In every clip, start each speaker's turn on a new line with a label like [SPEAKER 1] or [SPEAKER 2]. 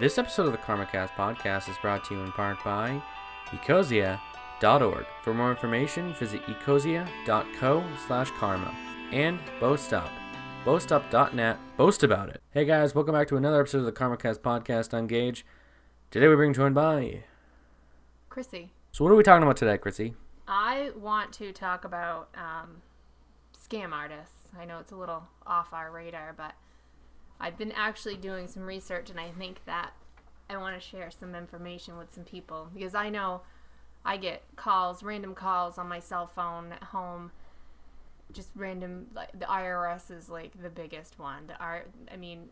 [SPEAKER 1] This episode of the KarmaCast podcast is brought to you in part by ecosia.org. For more information, visit ecosia.co slash karma. And Boast Up. BoastUp.net. Boast about it. Hey guys, welcome back to another episode of the KarmaCast podcast. I'm Gage. Today we're being joined by...
[SPEAKER 2] Chrissy,
[SPEAKER 1] So what are we talking about today, Chrissy?
[SPEAKER 2] I want to talk about um, scam artists. I know it's a little off our radar, but I've been actually doing some research, and I think that I want to share some information with some people because I know I get calls, random calls on my cell phone at home. Just random, like the IRS is like the biggest one. The I mean,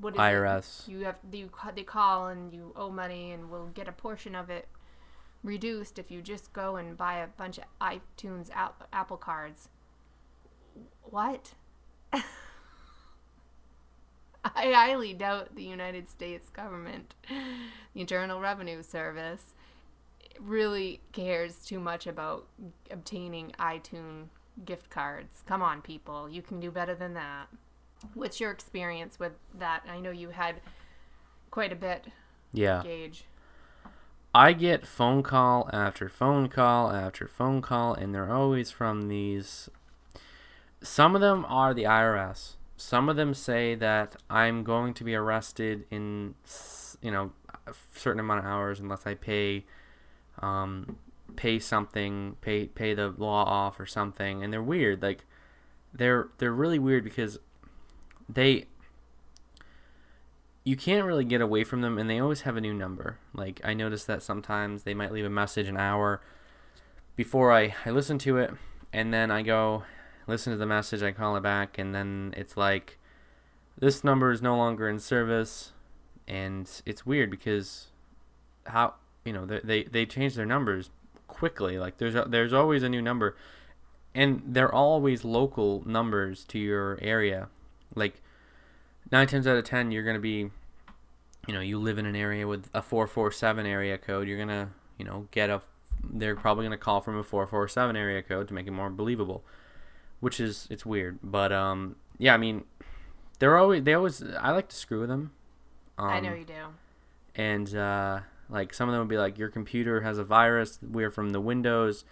[SPEAKER 2] what is it?
[SPEAKER 1] IRS.
[SPEAKER 2] You have you they call and you owe money and we'll get a portion of it reduced if you just go and buy a bunch of iTunes Apple cards. What? I highly doubt the United States government, the Internal Revenue Service, really cares too much about obtaining iTunes gift cards. Come on, people. You can do better than that. What's your experience with that? I know you had quite a bit,
[SPEAKER 1] Yeah.
[SPEAKER 2] Gage.
[SPEAKER 1] I get phone call after phone call after phone call, and they're always from these. Some of them are the IRS. Some of them say that I'm going to be arrested in, you know, a certain amount of hours unless I pay, um, pay something, pay pay the law off or something. And they're weird. Like, they're they're really weird because they you can't really get away from them and they always have a new number like i notice that sometimes they might leave a message an hour before i, I listen to it and then i go listen to the message i call it back and then it's like this number is no longer in service and it's weird because how you know they they, they change their numbers quickly. Like there's a, there's always a new number and they're always local numbers to your area. Like nine times out of ten you're going to be you know you live in an area with a 447 area code. You're going to you know get a they're probably going to call from a 447 area code to make it more believable which is it's weird but um yeah i mean they're always they always i like to screw with them. Um,
[SPEAKER 2] I know you do.
[SPEAKER 1] and uh, like some of them would be like your computer has a virus. We're from the windows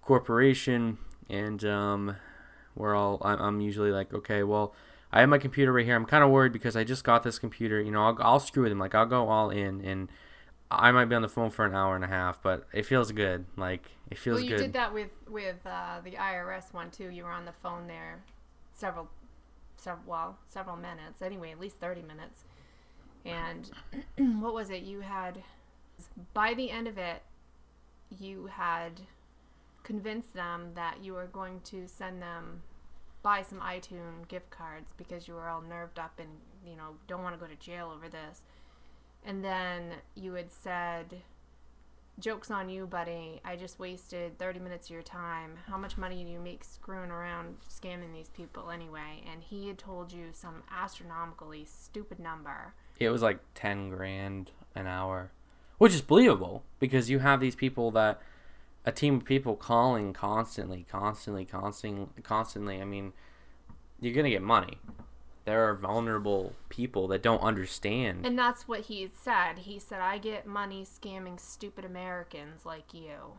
[SPEAKER 1] corporation. And um, we're all I'm, I'm usually like okay well i have my computer right here. I'm kind of worried because i just got this computer. You know I'll, I'll screw with them. Like i'll go all in and i might be on the phone for an hour and a half but it feels good like it feels
[SPEAKER 2] Well, you
[SPEAKER 1] good
[SPEAKER 2] did that with with uh, the IRS one too. You were on the phone there several, several, well, several minutes. Anyway, at least thirty minutes. And what was it? You had by the end of it, you had convinced them that you were going to send them buy some iTunes gift cards because you were all nerved up and you know don't want to go to jail over this. And then you had said joke's on you, buddy. I just wasted 30 minutes of your time. How much money do you make screwing around scamming these people anyway? And he had told you some astronomically stupid number.
[SPEAKER 1] it was like 10 grand an hour which is believable because you have these people that a team of people calling constantly constantly constantly constantly i mean you're gonna get money there are vulnerable people that don't understand
[SPEAKER 2] And that's what he said. He said, I get money scamming stupid Americans like you.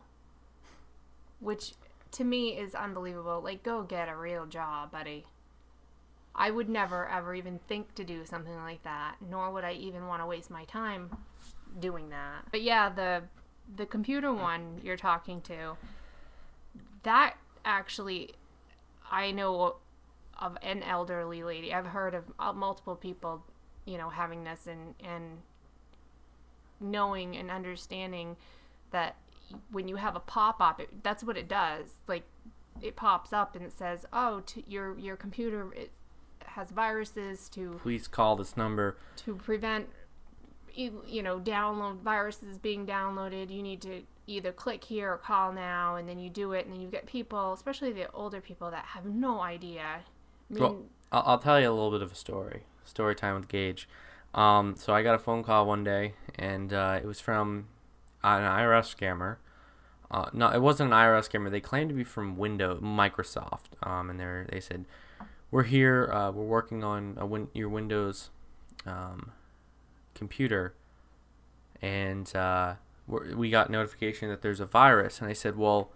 [SPEAKER 2] Which to me is unbelievable. Like, go get a real job, buddy. I would never ever even think to do something like that, nor would I even want to waste my time doing that. But yeah, the the computer one you're talking to, that actually I know of an elderly lady. I've heard of uh, multiple people, you know, having this and and knowing and understanding that when you have a pop up, that's what it does. Like it pops up and it says, "Oh, t- your your computer it has viruses to
[SPEAKER 1] please call this number
[SPEAKER 2] to prevent you, you know download viruses being downloaded you need to either click here or call now and then you do it and then you get people especially the older people that have no idea I mean,
[SPEAKER 1] Well, I'll, I'll tell you a little bit of a story. Story time with Gage. Um, so I got a phone call one day, and uh, it was from an IRS scammer. Uh, no, it wasn't an IRS scammer. They claimed to be from Windows, Microsoft, um, and they they said, "We're here. Uh, we're working on win- your Windows um, computer, and uh, we got notification that there's a virus. And I said, well,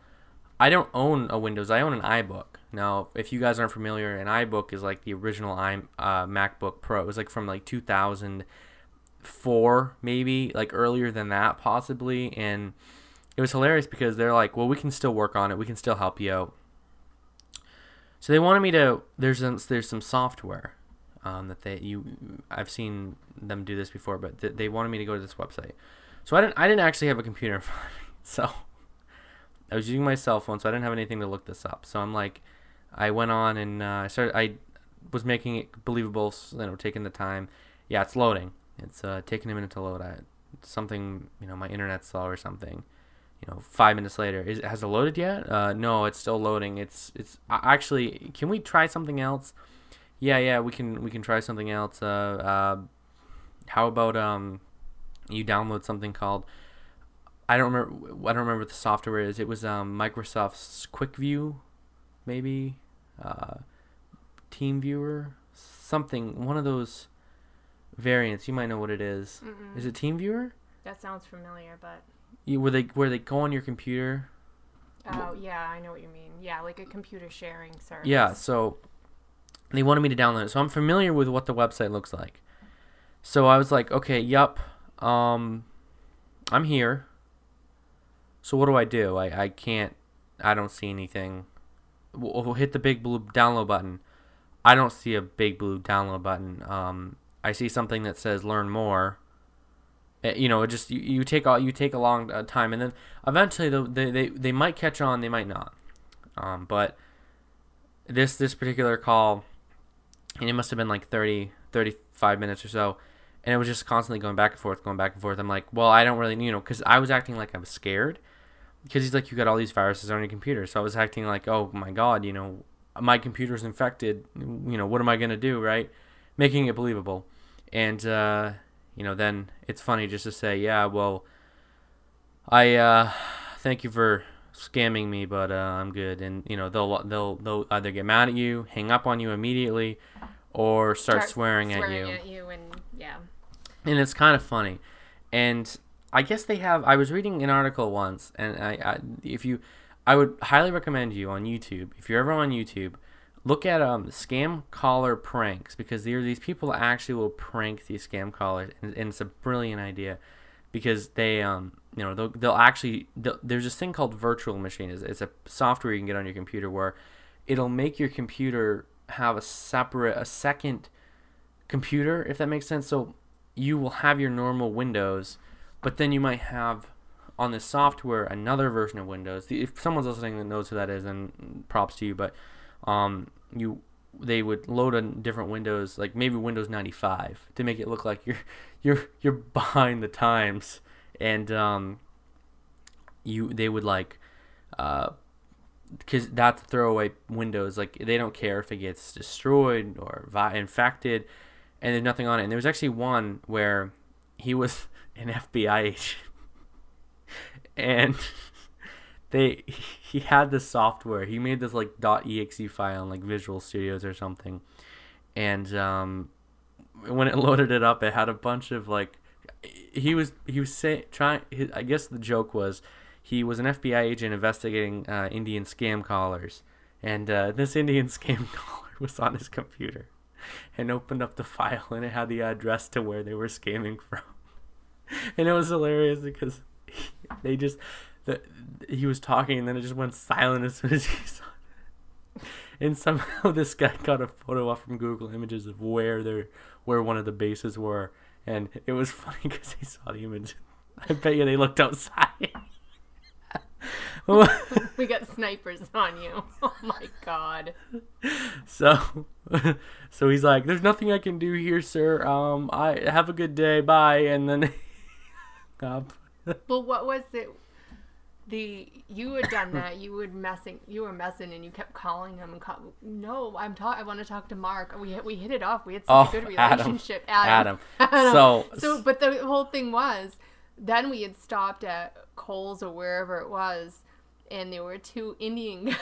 [SPEAKER 1] I don't own a Windows. I own an iBook. Now, if you guys aren't familiar, an iBook is like the original i uh, MacBook Pro. It was like from like 2004, maybe like earlier than that, possibly. And it was hilarious because they're like, well, we can still work on it. We can still help you out. So they wanted me to. There's some, there's some software um, that they you I've seen them do this before, but th- they wanted me to go to this website. So I didn't I didn't actually have a computer so I was using my cell phone, so I didn't have anything to look this up. So I'm like, I went on and uh, I started. I was making it believable, you know, taking the time. Yeah, it's loading. It's uh, taking a minute to load. I, something, you know, my internet's slow or something. You know, five minutes later, is it has it loaded yet? Uh, no, it's still loading. It's it's actually. Can we try something else? Yeah, yeah, we can we can try something else. Uh, uh, how about um, you download something called I don't remember. I don't remember what the software is. It was um, Microsoft's Quick View, maybe, uh, Team Viewer, something. One of those variants. You might know what it is. Is it Team Viewer?
[SPEAKER 2] That sounds familiar, but
[SPEAKER 1] You, where they where they go on your computer?
[SPEAKER 2] oh yeah, I know what you mean. Yeah, like a computer sharing service.
[SPEAKER 1] Yeah. So they wanted me to download it. So I'm familiar with what the website looks like. So I was like, okay, yup. Um, I'm here. So what do I do? I, I can't. I don't see anything. We'll hit the big blue download button. I don't see a big blue download button. Um, I see something that says learn more. Uh, You know, it just you, you take all you take a long uh, time, and then eventually the, they, they they might catch on, they might not. Um, but this this particular call, and it must have been like 30, 35 minutes or so, and it was just constantly going back and forth, going back and forth. I'm like, well, I don't really, you know, because I was acting like I was scared, because he's like, you got all these viruses on your computer, so I was acting like, oh my god, you know, my computer's infected, you know, what am I gonna do, right? Making it believable, and uh, you know, then it's funny just to say, yeah, well, I uh, thank you for scamming me, but uh, I'm good. And you know they'll they'll they'll either get mad at you, hang up on you immediately, or start, swearing, at you.
[SPEAKER 2] at you, and yeah.
[SPEAKER 1] And it's kind of funny. And I guess they have. I was reading an article once, and I, I if you, I would highly recommend you on YouTube. If you're ever on YouTube, look at um scam caller pranks because there are these people that actually will prank these scam callers, and, and it's a brilliant idea because they um you know they'll, they'll actually they'll, there's this thing called virtual machine it's, it's a software you can get on your computer where it'll make your computer have a separate a second computer if that makes sense so you will have your normal windows but then you might have on this software another version of windows. If someone's listening that knows who that is then props to you but um you they would load on different windows like maybe windows 95 to make it look like you're you're you're behind the times. And um you they would like uh because that's throwaway windows like they don't care if it gets destroyed or vi- infected and there's nothing on it. And there was actually one where he was an fbi agent. And they he had this software. He made this like exe file in like visual studios or something. And um when it loaded it up it had a bunch of like he was he was say, trying his, i guess the joke was he was an fbi agent investigating uh, indian scam callers. And uh, this indian scam caller was on his computer and opened up the file and it had the address to where they were scamming from and it was hilarious because he, they just the, he was talking and then it just went silent as soon as he saw it. And somehow this guy got a photo off from Google Images of where their where one of the bases were, and it was funny because he saw the image. I bet you they looked outside.
[SPEAKER 2] we got snipers on you. Oh my god.
[SPEAKER 1] so, so he's like, "There's nothing I can do here, sir. Um, I have a good day. Bye." And then, up.
[SPEAKER 2] Well, what was it? The you had done that. You would messing. You were messing, and you kept calling him. And call, no, I'm talk. I want to talk to Mark. We we hit it off. We had such
[SPEAKER 1] Oh,
[SPEAKER 2] a good relationship.
[SPEAKER 1] Adam.
[SPEAKER 2] Adam.
[SPEAKER 1] So-
[SPEAKER 2] so, but the whole thing was, then we had stopped at Coles or wherever it was, and there were two Indian guys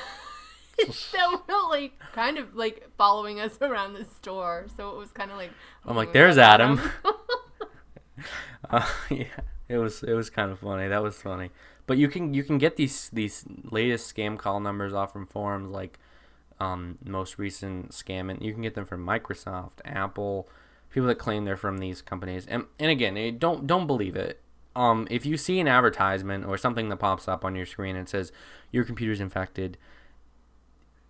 [SPEAKER 2] that were like kind of like following us around the store. So it was kind of like
[SPEAKER 1] I'm like,
[SPEAKER 2] oh,
[SPEAKER 1] "There's
[SPEAKER 2] that's
[SPEAKER 1] Adam." uh, yeah, it was it was kind of funny. That was funny. But you can you can get these these latest scam call numbers off from forums like um, most recent scam, and you can get them from Microsoft, Apple, people that claim they're from these companies. And and again, eh, don't don't believe it. Um, if you see an advertisement or something that pops up on your screen and says your computer's infected,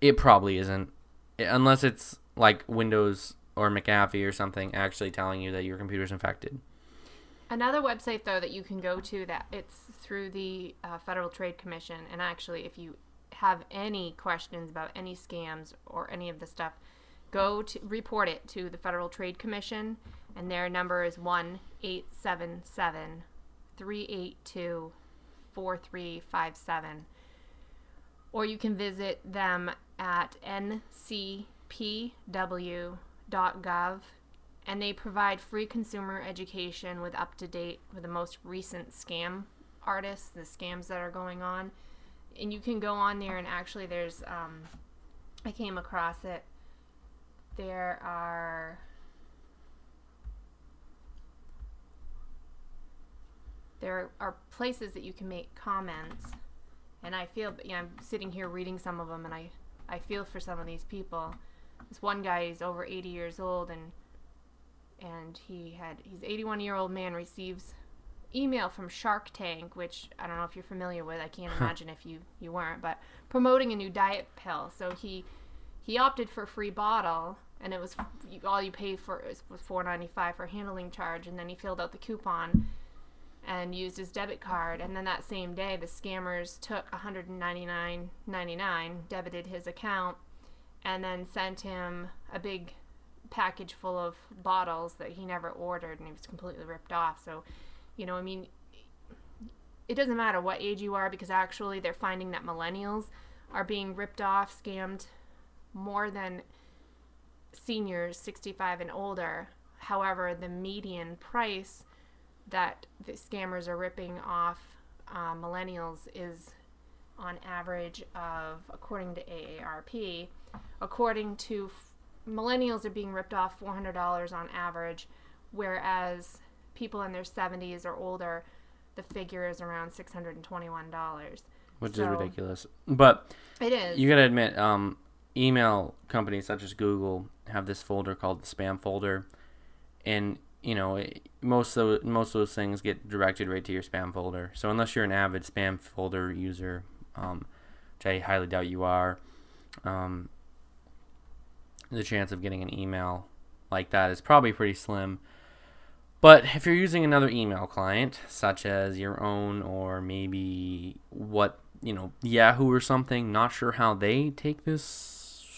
[SPEAKER 1] it probably isn't, unless it's like Windows or McAfee or something actually telling you that your computer's infected.
[SPEAKER 2] Another website though that you can go to that it's through the uh, Federal Trade Commission, and actually, if you have any questions about any scams or any of the stuff, go to report it to the Federal Trade Commission, and their number is one eight seven seven three eight two four three five seven. Or you can visit them at ncpw.gov and they provide free consumer education with up to date with the most recent scam artists, the scams that are going on. And you can go on there and actually there's um, I came across it. There are there are places that you can make comments and I feel know, I'm sitting here reading some of them and I I feel for some of these people. This one guy is over 80 years old and and he had he's 81 year old man receives email from Shark Tank, which I don't know if you're familiar with. I can't imagine if you you weren't, but promoting a new diet pill. So he he opted for a free bottle, and it was all you pay for was 4.95 for handling charge, and then he filled out the coupon and used his debit card, and then that same day the scammers took 199.99, debited his account, and then sent him a big package full of bottles that he never ordered and he was completely ripped off. So, you know, I mean, it doesn't matter what age you are because actually they're finding that millennials are being ripped off, scammed more than seniors 65 and older. However, the median price that the scammers are ripping off uh, millennials is on average of, according to AARP, according to millennials are being ripped off $400 on average, whereas people in their 70s or older, the figure is around $621.
[SPEAKER 1] Which
[SPEAKER 2] So-
[SPEAKER 1] is ridiculous. But
[SPEAKER 2] It is.
[SPEAKER 1] you gotta admit, um, email companies such as Google have this folder called the spam folder, and you know it, most of most of those things get directed right to your spam folder. So unless you're an avid spam folder user, um, which I highly doubt you are, um, the chance of getting an email like that is probably pretty slim. But if you're using another email client, such as your own or maybe what, you know, Yahoo or something, not sure how they take this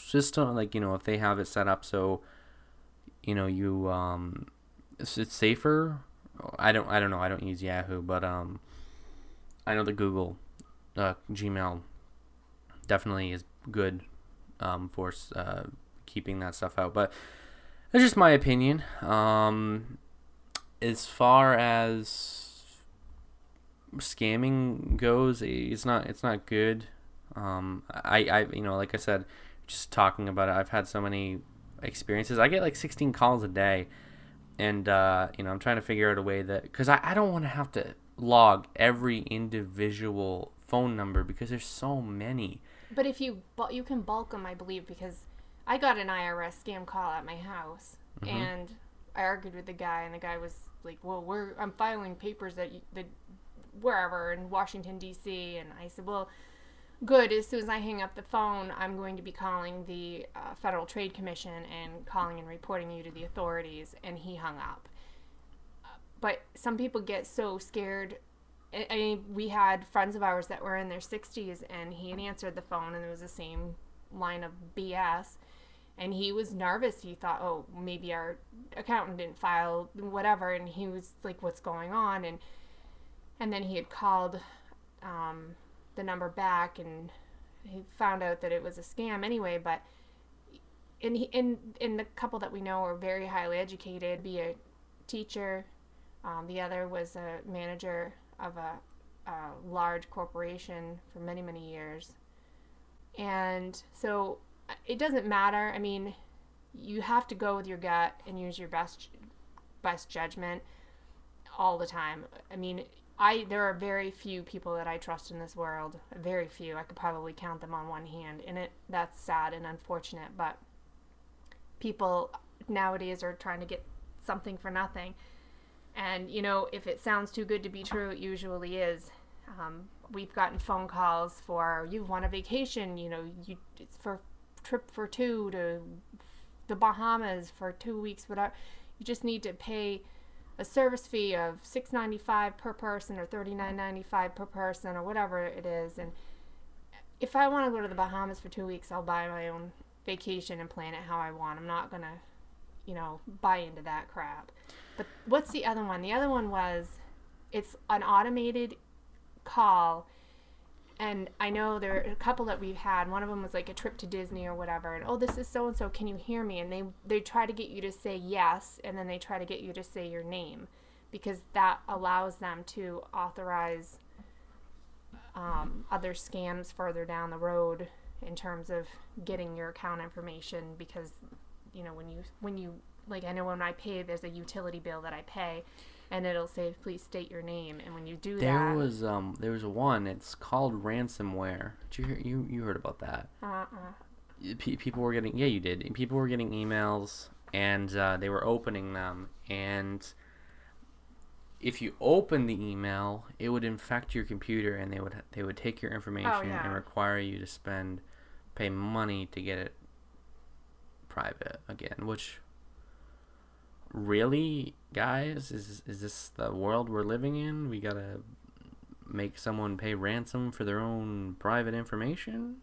[SPEAKER 1] system, like, you know, if they have it set up so, you know, you, um, it's, it's safer. I don't, I don't know. I don't use Yahoo, but, um, I know the Google, uh, Gmail definitely is good, um, for, uh, keeping that stuff out. But that's just my opinion. Um, as far as scamming goes, it's not it's not good. Um, I, I you know like I said, just talking about it, I've had so many experiences. I get like 16 calls a day, and uh, you know I'm trying to figure out a way that because I, I don't want to have to log every individual phone number because there's so many.
[SPEAKER 2] But if you you can bulk them, I believe, because I got an IRS scam call at my house,
[SPEAKER 1] Mhm.
[SPEAKER 2] and I argued with the guy, and the guy was like, "Well, we're I'm filing papers that you, that wherever in Washington D.C." And I said, "Well, good. As soon as I hang up the phone, I'm going to be calling the uh, Federal Trade Commission and calling and reporting you to the authorities." And he hung up. But some people get so scared I I mean, we had friends of ours that were in their 60s, and he had answered the phone, and it was the same line of BS. And he was nervous. He thought, oh, maybe our accountant didn't file whatever. And he was like, what's going on? And and then he had called um, the number back, and he found out that it was a scam anyway. But and he and and the couple that we know are very highly educated. Be a teacher. Um, the other was a manager of a, a large corporation for many many years. And so it doesn't matter. I mean, you have to go with your gut and use your best best judgment. all the time. I mean, I there are very few people that I trust in this world. Very few. I could probably count them on one hand, and it that's sad and unfortunate. But people nowadays are trying to get something for nothing, and you know if it sounds too good to be true, it usually is. Um, we've gotten phone calls for you've won a vacation. You know, you it's for trip for two to the Bahamas for two weeks. Whatever. You just need to pay a service fee of six ninety five per person or thirty nine ninety five per person or whatever it is. And if I want to go to the Bahamas for two weeks, I'll buy my own vacation and plan it how I want. I'm not gonna, you know, buy into that crap. But what's the other one? The other one was it's an automated call and I know there are a couple that we've had. One of them was like a trip to Disney or whatever, and oh, this is so and so. Can you hear me? And they they try to get you to say yes, and then they try to get you to say your name, because that allows them to authorize um, other scams further down the road in terms of getting your account information. Because you know when you when you like I know when I pay, there's a utility bill that I pay and it'll say please state your name and when you do
[SPEAKER 1] There
[SPEAKER 2] that there
[SPEAKER 1] was um there was one. It's called ransomware. Did you hear, you you heard about that?
[SPEAKER 2] uh-uh.
[SPEAKER 1] Pe people were getting yeah you did. People were getting emails and uh, they were opening them and if you open the email, it would infect your computer and they would they would take your information
[SPEAKER 2] Oh, yeah.
[SPEAKER 1] and require you to spend pay money to get it private again, which really guys is is this the world we're living in? We got to make someone pay ransom for their own private information?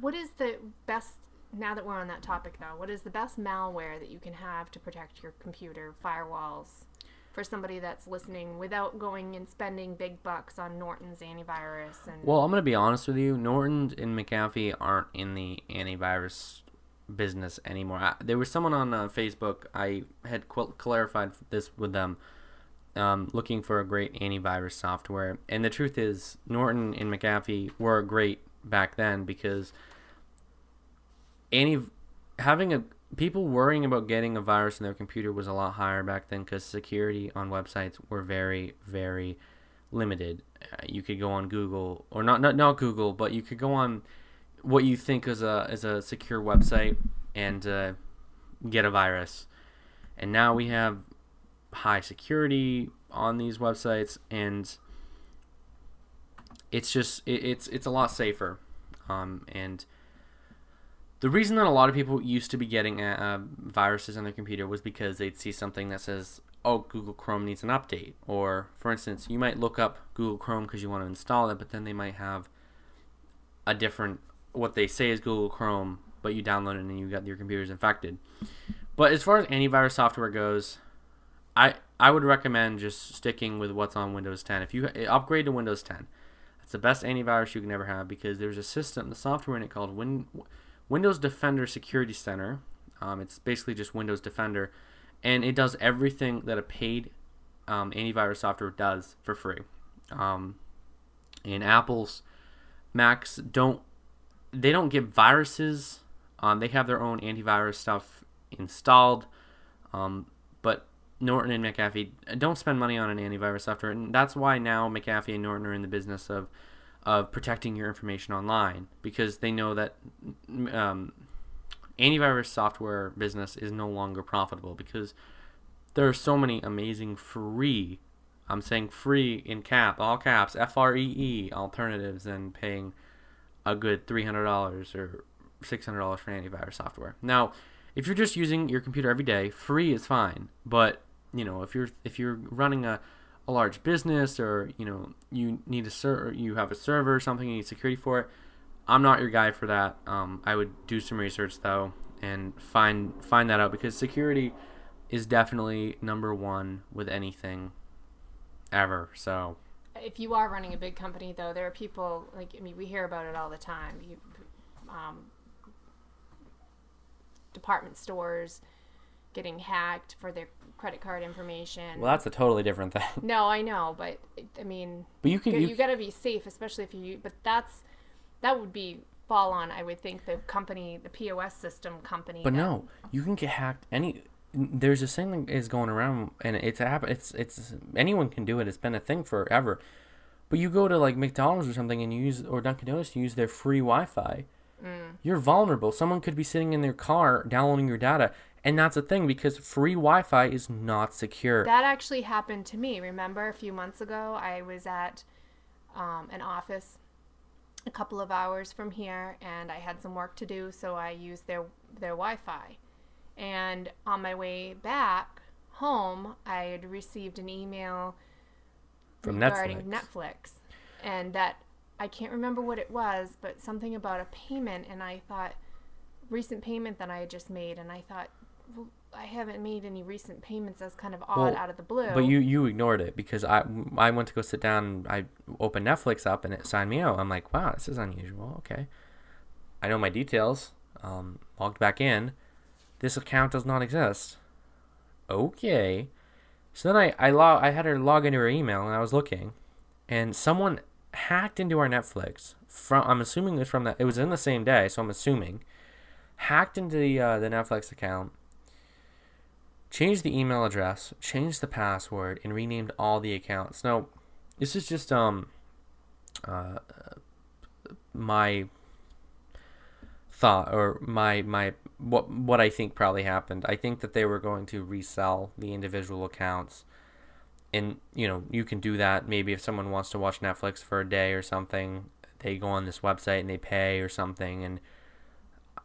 [SPEAKER 2] What is the best now that we're on that topic though? What is the best malware that you can have to protect your computer firewalls for somebody that's listening without going and spending big bucks on Norton's antivirus and
[SPEAKER 1] Well, I'm gonna be honest with you. Norton and McAfee aren't in the antivirus business anymore. I, there was someone on uh, Facebook. I had qu- clarified this with them, um, looking for a great antivirus software. And the truth is, Norton and McAfee were great back then because any having a people worrying about getting a virus in their computer was a lot higher back then because security on websites were very very limited. Uh, you could go on Google or not not not Google, but you could go on what you think is a is a secure website and uh, get a virus. And now we have high security on these websites, and it's just it, it's it's a lot safer. Um, and the reason that a lot of people used to be getting uh, viruses on their computer was because they'd see something that says, "Oh, Google Chrome needs an update," or, for instance, you might look up Google Chrome because you want to install it, but then they might have a different what they say is Google Chrome, but you download it and you got your computer's infected. But as far as antivirus software goes, I I would recommend just sticking with what's on Windows 10. If you upgrade to Windows 10, that's the best antivirus you can ever have because there's a system, the software in it called Win, Windows Defender Security Center. Um, it's basically just Windows Defender, and it does everything that a paid um, antivirus software does for free. Um, and Apple's Macs don't they don't get viruses. Um, they have their own antivirus stuff installed, um, but Norton and McAfee don't spend money on an antivirus software, and that's why now McAfee and Norton are in the business of of protecting your information online because they know that um, antivirus software business is no longer profitable because there are so many amazing free I'm saying free in cap, all caps, F R E E alternatives than paying a good $300 or $600 for antivirus software. Now, if you're just using your computer every day, free is fine. But, you know, if you're if you're running a, a large business or, you know, you need a ser- you have a server or something, you need security for it, I'm not your guy for that. Um, I would do some research though and find find that out because security is definitely number 1 with anything ever. So,
[SPEAKER 2] if you are running a big company though there are people like i mean we hear about it all the time you, um, department stores getting hacked for their credit card information
[SPEAKER 1] well, that's a totally different thing.
[SPEAKER 2] no i know but i mean
[SPEAKER 1] But you can
[SPEAKER 2] you,
[SPEAKER 1] you,
[SPEAKER 2] got to be safe especially if you but that's that would be fall on i would think the company the pos system company
[SPEAKER 1] But
[SPEAKER 2] that-
[SPEAKER 1] no, you can get hacked any there's this thing that is going around, and it's happen. It's it's anyone can do it. It's been a thing forever. But you go to like McDonald's or something, and you use or Dunkin' Donuts, you use their free Wi-Fi. You're vulnerable. Someone could be sitting in their car downloading your data, and that's a thing because free Wi-Fi is not secure.
[SPEAKER 2] That actually happened to me. Remember a few months ago, I was at um, an office a couple of hours from here, and I had some work to do, so I used their their Wi-Fi. And on my way back home, I had received an email
[SPEAKER 1] From
[SPEAKER 2] regarding
[SPEAKER 1] Netflix.
[SPEAKER 2] Netflix, and that I can't remember what it was, but something about a payment, and I thought recent payment that I had just made, and I thought. Well, I haven't made any recent payments. That's kind of odd
[SPEAKER 1] Well,
[SPEAKER 2] out of the blue.
[SPEAKER 1] But you you ignored it because I I went to go sit down. I opened Netflix up and it signed me out. I'm like, wow, this is unusual. Okay, I know my details. Um, logged back in. This account does not exist. Okay, so then I I log I had her log into her email and I was looking, and someone hacked into our Netflix from I'm assuming it was from that it was in the same day, so I'm assuming hacked into the uh, the Netflix account changed the email address, changed the password, and renamed all the accounts. Now, this is just um uh my thought or my my what what I think probably happened. I think that they were going to resell the individual accounts. And you know, you can do that maybe if someone wants to watch Netflix for a day or something, they go on this website and they pay or something and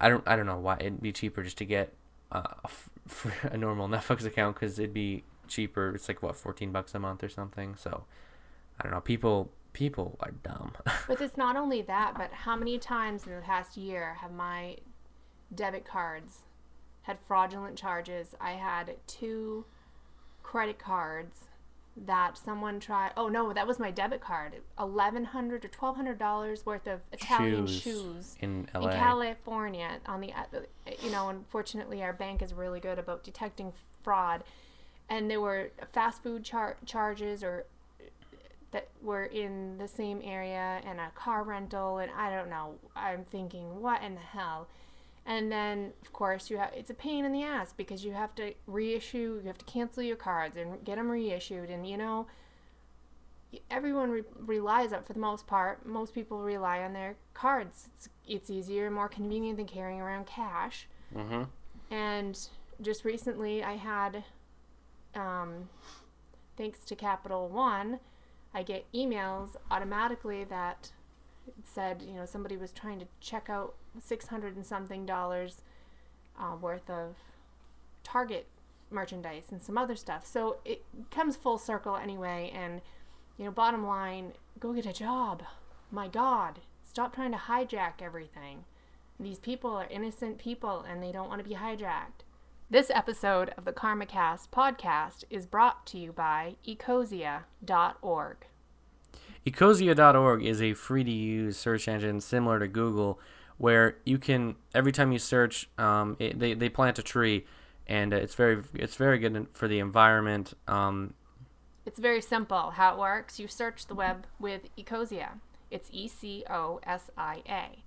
[SPEAKER 1] I don't I don't know why it'd be cheaper just to get uh, a normal Netflix account because it'd be cheaper. It's like what fourteen bucks a month or something. So I don't know. People people are dumb.
[SPEAKER 2] But it's not only that, but how many times in the past year have my debit cards had fraudulent charges? I had two credit cards that someone tried. Oh no, that was my debit card. Eleven hundred or twelve hundred dollars worth of Italian
[SPEAKER 1] Shoes
[SPEAKER 2] shoes.
[SPEAKER 1] in
[SPEAKER 2] in California on the uh, you know unfortunately our bank is really good about detecting fraud and there were fast food char- charges or that were in the same area and a car rental and I don't know I'm thinking what in the hell? And then of course you have it's a pain in the ass because you have to reissue you have to cancel your cards and get them reissued and you know everyone re- relies on for the most part most people rely on their cards. It's, it's easier and more convenient than carrying around cash.
[SPEAKER 1] Mm-hmm.
[SPEAKER 2] and just recently i had um, thanks to capital one i get emails automatically that said you know somebody was trying to check out 600 and something dollars uh, worth of target merchandise and some other stuff so it comes full circle anyway and you know, bottom line, go get a job. My God, stop trying to hijack everything. These people are innocent people and they don't want to be hijacked. This episode of the KarmaCast podcast is brought to you by ecosia.org.
[SPEAKER 1] Ecosia.org is a free to use search engine similar to Google, where you can every time you search, um, it, they they plant a tree, and it's very it's very good for the environment. Um,
[SPEAKER 2] It's very simple how it works. You search the web with Ecosia. It's E C O S I A.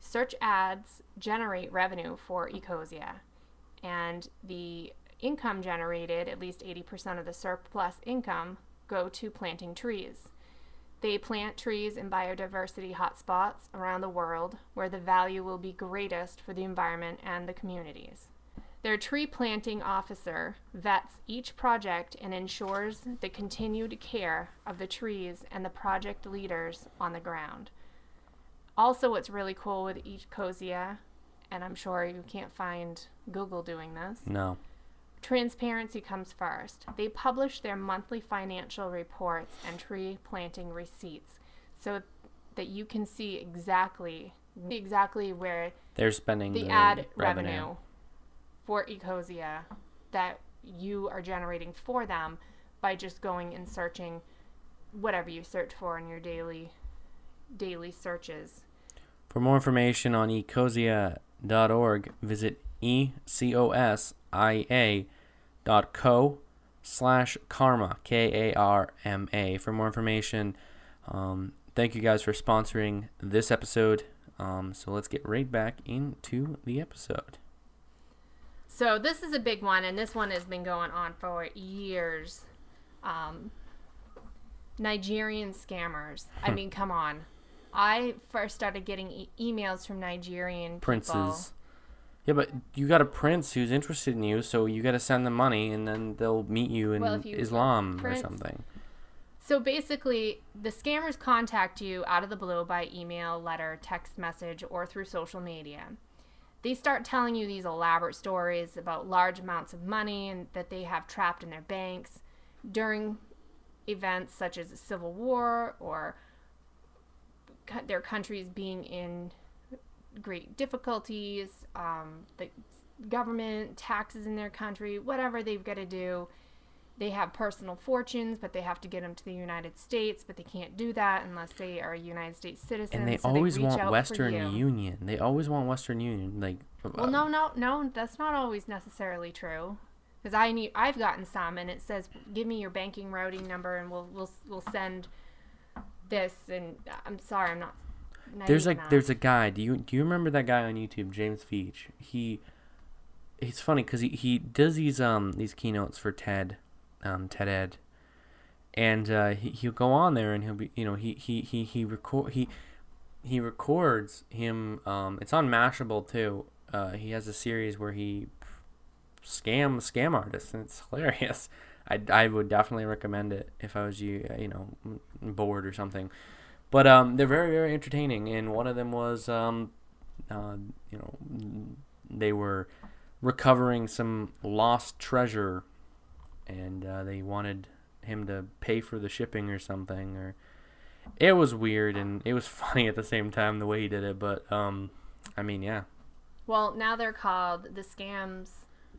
[SPEAKER 2] Search ads generate revenue for Ecosia, and the income generated, at least 80% of the surplus income, go to planting trees. They plant trees in biodiversity hotspots around the world where the value will be greatest for the environment and the communities. Their tree planting officer vets each project and ensures the continued care of the trees and the project leaders on the ground. Also, what's really cool with Ecosia, and I'm sure you can't find Google doing this,
[SPEAKER 1] no,
[SPEAKER 2] transparency comes first. They publish their monthly financial reports and tree planting receipts so that you can see exactly exactly where
[SPEAKER 1] they're spending
[SPEAKER 2] the
[SPEAKER 1] the
[SPEAKER 2] ad revenue for Ecosia that you are generating for them by just going and searching whatever you search for in your daily daily searches.
[SPEAKER 1] For more information on ecosia.org, visit ecosia.co slash karma, K-A-R-M-A. For more information, um, thank you guys for sponsoring this episode. Um, so let's get right back into the episode.
[SPEAKER 2] So this is a big one, and this one has been going on for years. Um, Nigerian scammers. I mean, come on. I first started getting e- emails from Nigerian people.
[SPEAKER 1] Princes. Yeah, but you got a prince who's interested in you, so you got to send them money, and then they'll meet you in
[SPEAKER 2] Well, you-
[SPEAKER 1] Islam
[SPEAKER 2] prince-
[SPEAKER 1] or something.
[SPEAKER 2] So basically, the scammers contact you out of the blue by email, letter, text message, or through social media. They start telling you these elaborate stories about large amounts of money and that they have trapped in their banks during events such as a civil war or their countries being in great difficulties, um, the government, taxes in their country, whatever they've got to do they have personal fortunes, but they have to get them to the United States, but they can't do that unless they are a United States citizen.
[SPEAKER 1] And they
[SPEAKER 2] so
[SPEAKER 1] always
[SPEAKER 2] out
[SPEAKER 1] want Western. Union. They always want Western Union. Like,
[SPEAKER 2] Well, no, no, no, that's not always necessarily true. Because I need, I've gotten some, and it says, "Give me your banking routing number, and we'll we'll we'll send this." And I'm sorry, I'm not.
[SPEAKER 1] There's like
[SPEAKER 2] enough.
[SPEAKER 1] there's a guy. Do you do you remember that guy on YouTube, James Veitch? He he's funny because he, he does these um these keynotes for TED, um TED Ed, and uh, he he'll go on there and he'll be you know he he he he record he he records him. Um, it's on Mashable too. Uh, he has a series where he scam scam artists and it's hilarious. I, I would definitely recommend it if I was you uh, you know bored or something. But um, they're very very entertaining, and one of them was um, uh, you know they were recovering some lost treasure, and uh, they wanted him to pay for the shipping or something, or it was weird and it was funny at the same time the way he did it. But um, I mean, yeah,
[SPEAKER 2] Well, now they're called the scams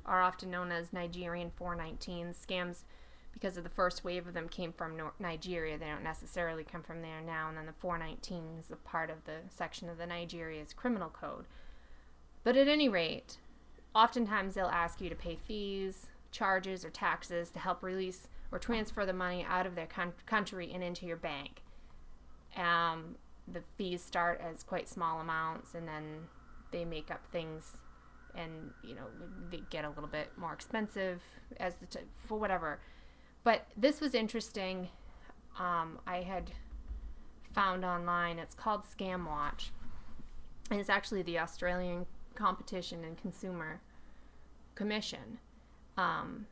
[SPEAKER 2] are often known as Nigerian 419 scams because of the first wave of them came from Nigeria. They don't necessarily come from there now, and then the 419 is a part of the section of the Nigeria's criminal code. But at any rate, oftentimes they'll ask you to pay fees, charges, or taxes to help release or transfer the money out of their coun- country and into your bank. Um, the fees start as quite small amounts, and then they make up things, and you know they get a little bit more expensive as the t- for whatever. But this was interesting. Um, I had found online. It's called Scam Watch, and it's actually the Australian Competition and Consumer Commission. Um,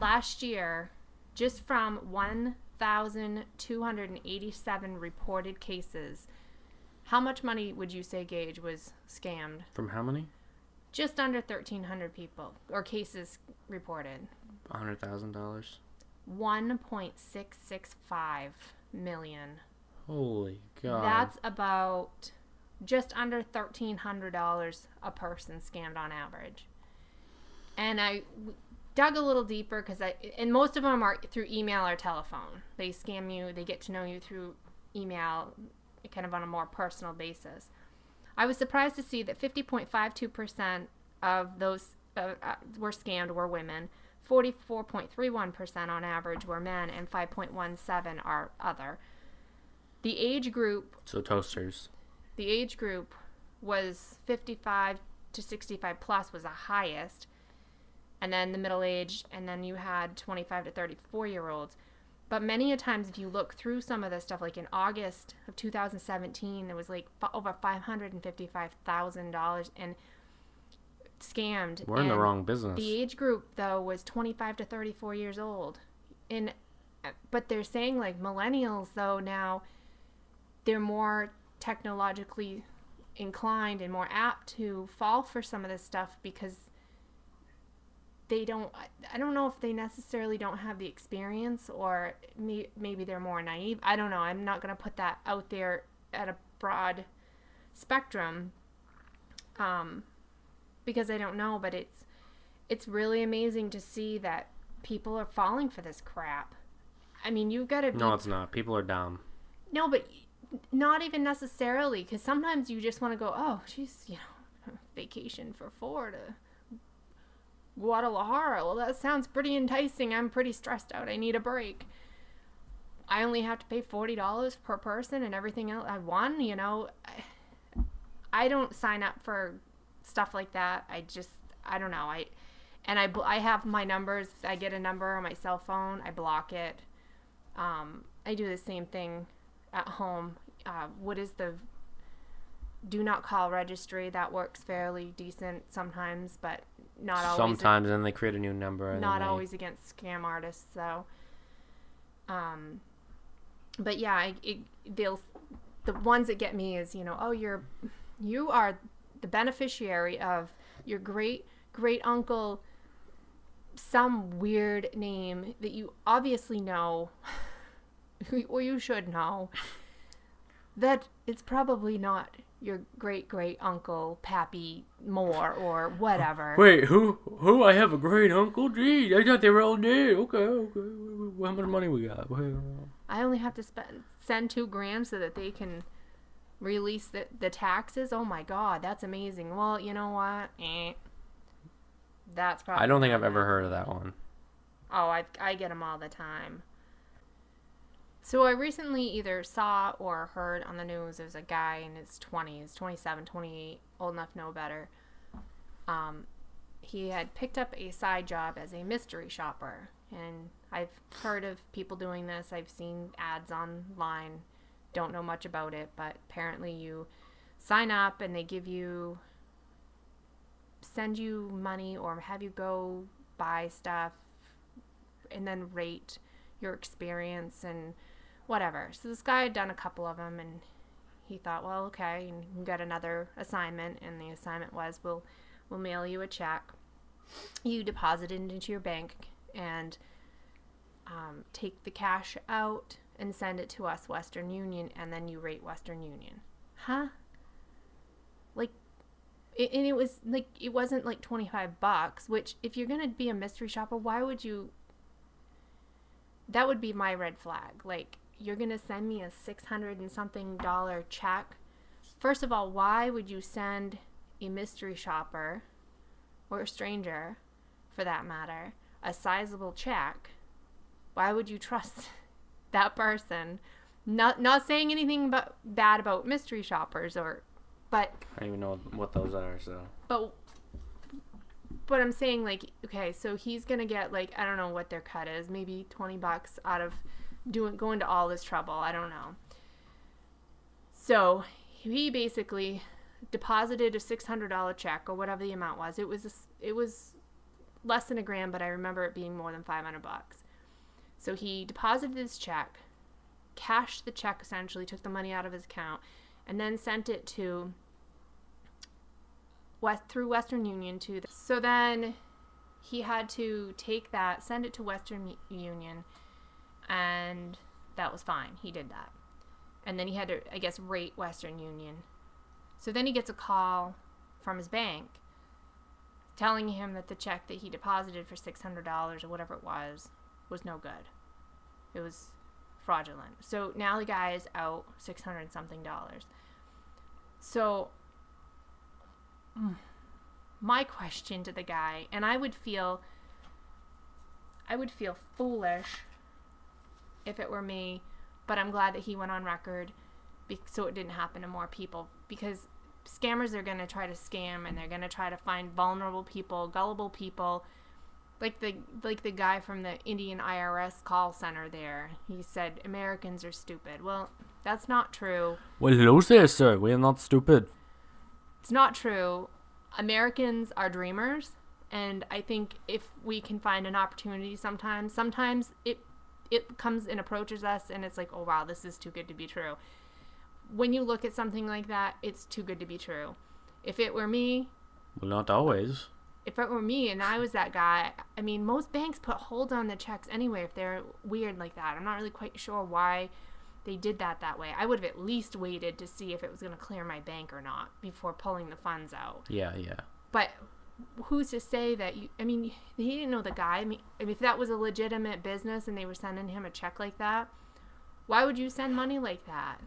[SPEAKER 2] last year, just from 1,287 reported cases, how much money would you say Gage was scammed?
[SPEAKER 1] from how many?
[SPEAKER 2] Just under 1,300 people or cases reported.
[SPEAKER 1] Hundred thousand dollars.
[SPEAKER 2] 1.665 million.
[SPEAKER 1] Holy God!
[SPEAKER 2] That's about just under $1,300 a person scammed on average. And I dug a little deeper because I, and most of them are through email or telephone. They scam you, they get to know you through email, kind of on a more personal basis. I was surprised to see that 50.52% of those uh, uh, were scammed were women. 44.31% on average were men, and 5.17 are other. The age group
[SPEAKER 1] so toasters.
[SPEAKER 2] the age group was 55 to 65 plus was the highest and then the middle age and then you had 25 to 34 year olds but many a times if you look through some of this stuff like in august of 2017 there was like f- over $555000 and scammed
[SPEAKER 1] We're in the wrong business.
[SPEAKER 2] the age group though was 25 to 34 years old. And but they're saying like millennials though now they're more technologically inclined and more apt to fall for some of this stuff because they don't I- don't know if they necessarily don't have the experience or may, maybe they're more naive. I don't know. I'm not going to put that out there at a broad spectrum um because I don't know, but it's it's really amazing to see that people are falling for this crap. I mean, you've got to be
[SPEAKER 1] no, it's not. People are dumb.
[SPEAKER 2] no, but not even necessarily, because sometimes you just want to go, oh, she's you know, vacation for to Guadalajara. Well, that sounds pretty enticing. I'm pretty stressed out. I need a break. I only have to pay forty dollars per person, and everything else I won. You know, I, I don't sign up for stuff like that. I just, I don't know. I and I I have my numbers. I get a number on my cell phone, I block it. Um, I do the same thing at home. Uh, what is the do not call registry? That works fairly decent sometimes, but not always.
[SPEAKER 1] Sometimes then they create a new number. And
[SPEAKER 2] not
[SPEAKER 1] they-
[SPEAKER 2] always against scam artists though um but yeah I, it, they'll the ones that get me is you know oh you're you are the beneficiary of your great great uncle some weird name that you obviously know or you should know that it's probably not your great great uncle Pappy Moore or whatever.
[SPEAKER 1] Wait, who? Who? I have a great uncle. Gee, I thought they were all dead. Okay, okay. How much money we got?
[SPEAKER 2] I only have to spend send two grand so that they can release the, the taxes. Oh my god, that's amazing. Well, you know what? Eh. That's probably.
[SPEAKER 1] I don't think I've ever heard of that one.
[SPEAKER 2] Oh, I I get them all the time. So I recently either saw or heard on the news there's a guy in his 20s, 27, 28, old enough to know better. Um, he had picked up a side job as a mystery shopper, and I've heard of people doing this. I've seen ads online. Don't know much about it, but apparently you sign up and they give you send you money or have you go buy stuff and then rate your experience and whatever. So this guy had done a couple of them and he thought, well, okay, you can get another assignment and the assignment was we'll we'll mail you a check. You deposit it into your bank and um, take the cash out and send it to us, Western Union, and then you rate Western Union. Huh? Like it, and it was like it wasn't like 25 bucks which if you're going to be a mystery shopper why would you that would be my red flag like you're going to send me a 600 and something dollar check. First of all why would you send a mystery shopper or a stranger for that matter a sizable check? Why would you trust that person? Not not saying anything but bad about mystery shoppers or but
[SPEAKER 1] I don't even know what those are. So.
[SPEAKER 2] But but I'm saying like okay, so he's gonna get like I don't know what their cut is, maybe twenty bucks out of doing going to all this trouble. I don't know. So he basically deposited a six hundred dollar check or whatever the amount was. It was a it was less than a grand, but I remember it being more than five hundred bucks. So he deposited his check, cashed the check essentially, took the money out of his account, and then sent it to West through Western Union to. The, so then he had to take that, send it to Western Union, and that was fine. He did that, and then he had to, I guess, rate Western Union. So then he gets a call from his bank telling him that the check that he deposited for six hundred dollars or whatever it was was no good. It was fraudulent. So now the guy is out six hundred something dollars. So mm, my question to the guy, and I would feel I would feel foolish if it were me, but I'm glad that he went on record be- so it didn't happen to more people because scammers are going to try to scam and they're going to try to find vulnerable people, gullible people like the like the guy from the Indian IRS call center there. He said Americans are stupid. Well, that's not true.
[SPEAKER 1] well, hello there, sir. We're not stupid.
[SPEAKER 2] It's not true. Americans are dreamers, and I think if we can find an opportunity sometimes, sometimes it it comes and approaches us and it's like, "Oh wow, this is too good to be true." When you look at something like that, it's too good to be true. If it were me,
[SPEAKER 1] Well, not always.
[SPEAKER 2] if it were me and I was that guy, I mean, most banks put hold on the checks anyway if they're weird like that. I'm not really quite sure why they did that that way. I would have at least waited to see if it was going to clear my bank or not before pulling the funds out.
[SPEAKER 1] Yeah, yeah.
[SPEAKER 2] But who's to say that you? I mean, he didn't know the guy. I mean, if that was a legitimate business and they were sending him a check like that, why would you send money like that?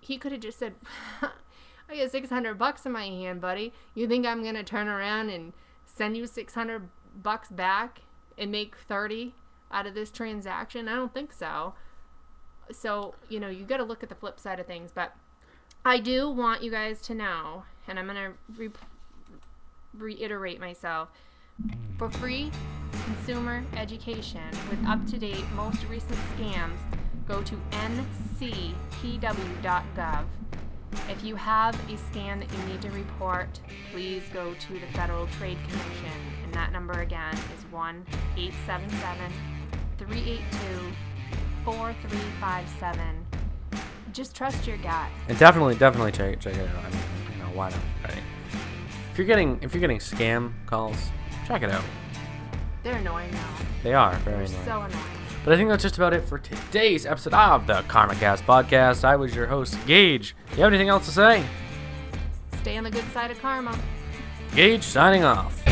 [SPEAKER 2] He could have just said, "I got six hundred bucks in my hand, buddy. You think I'm gonna turn around and send you six hundred bucks back and make thirty out of this transaction? I don't think so." So you know, you got to look at the flip side of things, but. I do want you guys to know, and I'm going to re- reiterate myself. For free consumer education with up to date, most recent scams, go to ncpw.gov. If you have a scam that you need to report, please go to the Federal Trade Commission. And that number again is 1 877 382 4357. Just trust your gut.
[SPEAKER 1] And definitely, definitely check check it out. I mean, you know, why not? Right? If you're getting if you're getting scam calls, check it out.
[SPEAKER 2] They're annoying though.
[SPEAKER 1] They are very
[SPEAKER 2] They're
[SPEAKER 1] annoying.
[SPEAKER 2] so annoying.
[SPEAKER 1] But I think that's just about it for today's episode of the KarmaCast podcast. I was your host, Gage. Do you have anything else to say?
[SPEAKER 2] Stay on the good side of karma.
[SPEAKER 1] Gage signing off.